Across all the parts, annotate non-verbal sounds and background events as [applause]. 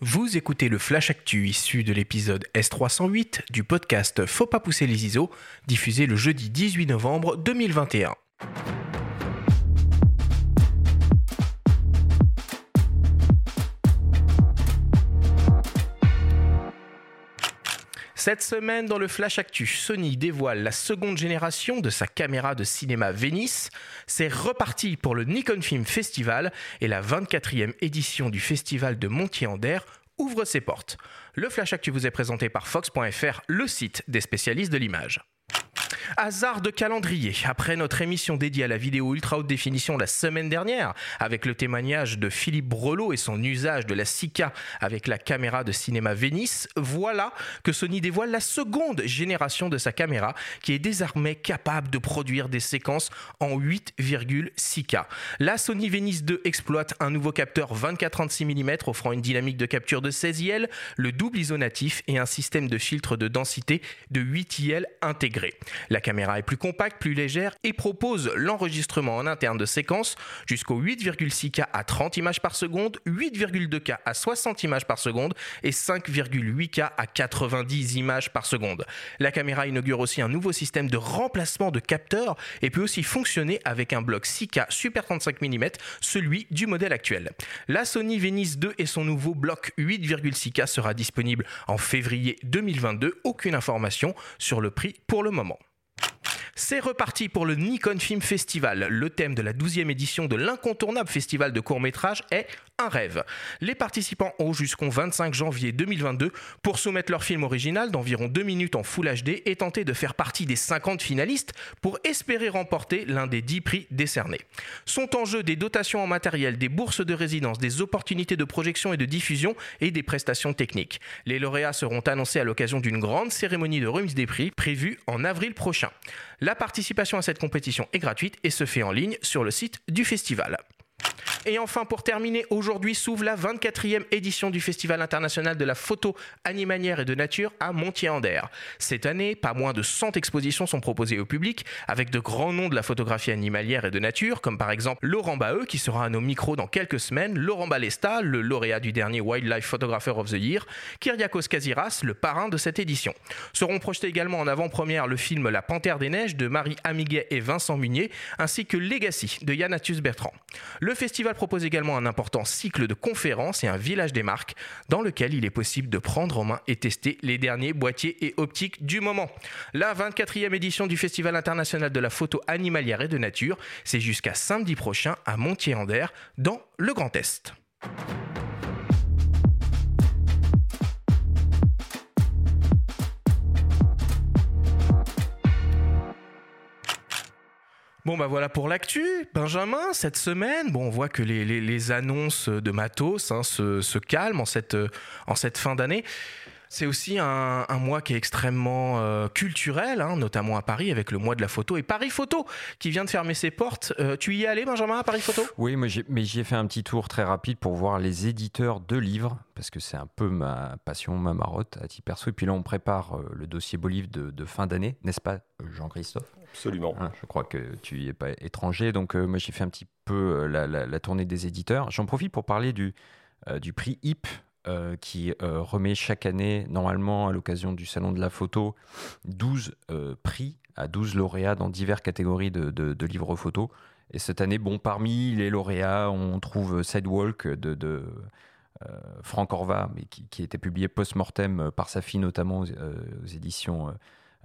Vous écoutez le Flash Actu issu de l'épisode S308 du podcast Faut pas pousser les ISO, diffusé le jeudi 18 novembre 2021. Cette semaine, dans le Flash Actu, Sony dévoile la seconde génération de sa caméra de cinéma Venice. C'est reparti pour le Nikon Film Festival et la 24e édition du festival de Montier-en-Der ouvre ses portes. Le Flash Actu vous est présenté par Fox.fr, le site des spécialistes de l'image. Hasard de calendrier. Après notre émission dédiée à la vidéo ultra haute définition la semaine dernière, avec le témoignage de Philippe Brelot et son usage de la Sika avec la caméra de cinéma Venice, voilà que Sony dévoile la seconde génération de sa caméra qui est désormais capable de produire des séquences en 8,6K. La Sony Venice 2 exploite un nouveau capteur 24-36 mm offrant une dynamique de capture de 16 IL, le double ISO natif et un système de filtre de densité de 8 IL intégré. La caméra est plus compacte, plus légère et propose l'enregistrement en interne de séquences jusqu'au 8,6K à 30 images par seconde, 8,2K à 60 images par seconde et 5,8K à 90 images par seconde. La caméra inaugure aussi un nouveau système de remplacement de capteurs et peut aussi fonctionner avec un bloc 6K Super 35 mm, celui du modèle actuel. La Sony Venice 2 et son nouveau bloc 8,6K sera disponible en février 2022. Aucune information sur le prix pour le moment. C'est reparti pour le Nikon Film Festival. Le thème de la 12e édition de l'incontournable festival de court-métrage est un rêve. Les participants ont jusqu'au 25 janvier 2022 pour soumettre leur film original d'environ 2 minutes en Full HD et tenter de faire partie des 50 finalistes pour espérer remporter l'un des 10 prix décernés. Sont en jeu des dotations en matériel, des bourses de résidence, des opportunités de projection et de diffusion et des prestations techniques. Les lauréats seront annoncés à l'occasion d'une grande cérémonie de remise des prix prévue en avril prochain. La participation à cette compétition est gratuite et se fait en ligne sur le site du festival. Et enfin, pour terminer, aujourd'hui s'ouvre la 24e édition du Festival international de la photo animalière et de nature à Montier-en-Der. Cette année, pas moins de 100 expositions sont proposées au public, avec de grands noms de la photographie animalière et de nature, comme par exemple Laurent Baheux, qui sera à nos micros dans quelques semaines, Laurent Balesta, le lauréat du dernier Wildlife Photographer of the Year, Kyriakos Kaziras, le parrain de cette édition. Seront projetés également en avant-première le film La Panthère des Neiges de Marie Amiguet et Vincent Munier, ainsi que Legacy de Yann Bertrand. Le festival propose également un important cycle de conférences et un village des marques dans lequel il est possible de prendre en main et tester les derniers boîtiers et optiques du moment. La 24e édition du Festival international de la photo animalière et de nature, c'est jusqu'à samedi prochain à Montier-en-Der dans le Grand Est. Bon bah voilà pour l'actu. Benjamin, cette semaine, bon on voit que les, annonces de matos hein, se, calment en cette, fin d'année. C'est aussi un, mois qui est extrêmement euh, culturel, hein, notamment à Paris avec le mois de la photo et Paris Photo qui vient de fermer ses portes. Euh, tu y es allé, Benjamin, à Paris Photo? Oui, mais j'y ai fait un petit tour très rapide pour voir les éditeurs de livres parce que c'est un peu ma passion, ma marotte à titre perso. Et puis là, on prépare euh, le dossier beau livre de fin d'année, n'est-ce pas, Jean-Christophe? Absolument. Hein, je crois que tu n'y es pas étranger. Donc, euh, moi, j'ai fait un petit peu euh, la, tournée des éditeurs. J'en profite pour parler du, euh, prix HIP. qui remet chaque année, normalement à l'occasion du Salon de la Photo, 12 prix à 12 lauréats dans diverses catégories de, livres photos. Et cette année, bon, parmi les lauréats, on trouve Sidewalk de, de Franck Orva, mais qui, qui était publié post-mortem par sa fille, notamment aux éditions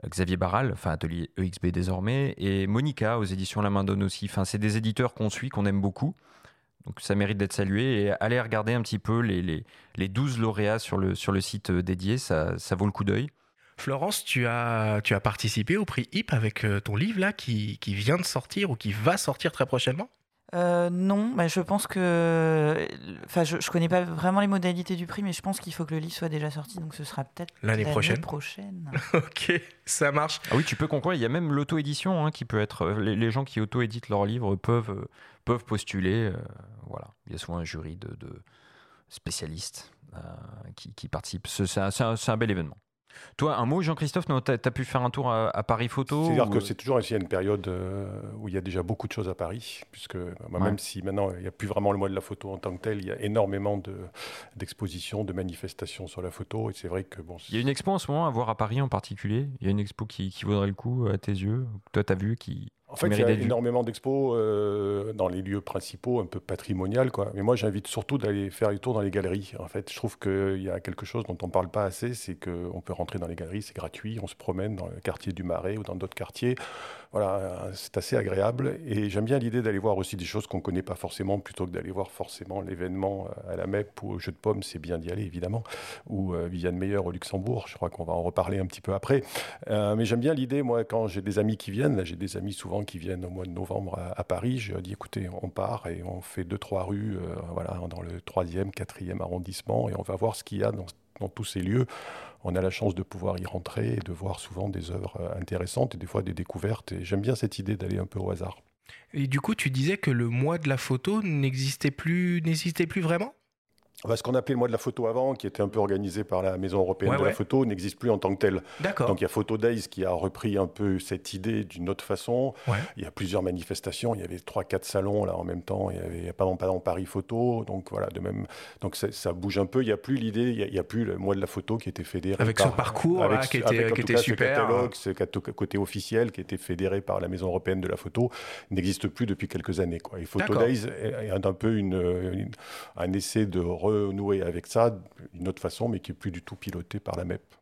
Xavier Barral, enfin Atelier EXB désormais, et Monica aux éditions La Main Donne aussi. Enfin, c'est des éditeurs qu'on suit, qu'on aime beaucoup. Donc ça mérite d'être salué. Et allez regarder un petit peu les, les, les 12 lauréats sur le, sur le site euh, dédié, ça, ça vaut le coup d'œil. Florence, tu as, tu as participé au prix HIP avec euh, ton livre là qui, qui vient de sortir ou qui va sortir très prochainement? Euh, non, bah, je pense que. Enfin, je, ne connais pas vraiment les modalités du prix, mais je pense qu'il faut que le livre soit déjà sorti, donc ce sera peut-être l'année prochaine. prochaine. [laughs] ok, ça marche. Ah oui, tu peux conclure. Il y a même l'auto-édition hein, qui peut être. Euh, les, gens qui auto-éditent leurs livres peuvent, euh, peuvent postuler. voilà. Il y a souvent un jury de, spécialistes qui, qui, participent. C'est un, un bel événement. Toi, un mot, Jean-Christophe, tu as, pu faire un tour à, Paris Photo C'est-à-dire que c'est toujours essayé une période euh, où il y a déjà beaucoup de choses à Paris, puisque bah, même si maintenant il n'y a plus vraiment le mois de la photo en tant que tel, il y a énormément d'expositions, de, manifestations sur la photo. Et c'est vrai que bon. Il y a une expo en ce moment à voir à Paris en particulier. Il y a une expo qui, qui vaudrait le coup à tes yeux. Toi, tu as vu qui, en fait, il y a énormément d'expos euh, dans les lieux principaux, un peu patrimonial, quoi. Mais moi, j'invite surtout d'aller faire les tours dans les galeries. En fait, je trouve qu'il y a quelque chose dont on ne parle pas assez, c'est qu'on peut rentrer dans les galeries, c'est gratuit, on se promène dans le quartier du Marais ou dans d'autres quartiers. Voilà, c'est assez agréable. Et j'aime bien l'idée d'aller voir aussi des choses qu'on ne connaît pas forcément, plutôt que d'aller voir forcément l'événement à la MEP ou au Jeu de Pommes, c'est bien d'y aller, évidemment, ou euh, Viviane Meyer au Luxembourg. Je crois qu'on va en reparler un petit peu après. Euh, mais j'aime bien l'idée, moi, quand j'ai des amis qui viennent, là, j'ai des amis souvent qui viennent au mois de novembre à, Paris, je dis écoutez, on part et on fait deux, trois rues euh, voilà, dans le troisième, quatrième arrondissement et on va voir ce qu'il y a dans, tous ces lieux. On a la chance de pouvoir y rentrer et de voir souvent des œuvres euh, intéressantes et des fois des découvertes. J'aime bien cette idée d'aller un peu au hasard. Et du coup, tu disais que le mois de la photo n'existait plus, n'existait plus vraiment? Ce qu'on appelait le mois de la photo avant, qui était un peu organisé par la Maison européenne de la photo, n'existe plus en tant que tel. Donc il y a Photo Days qui a repris un peu cette idée d'une autre façon. Il y a plusieurs manifestations, il y avait trois, quatre salons là en même temps. Il y avait pas dans Paris Photo, donc voilà, de même. Donc ça, bouge un peu. Il n'y a plus l'idée, il n'y a, plus le mois de la photo qui était fédéré avec ce parcours avec, qui était, qui était super, ce catalogue, ce côté officiel qui était fédéré par la Maison européenne de la photo n'existe plus depuis quelques années. Quoi. Et Photo Days est, un peu une, un essai de renouer avec ça une autre façon, mais qui est plus du tout pilotée par la MEP.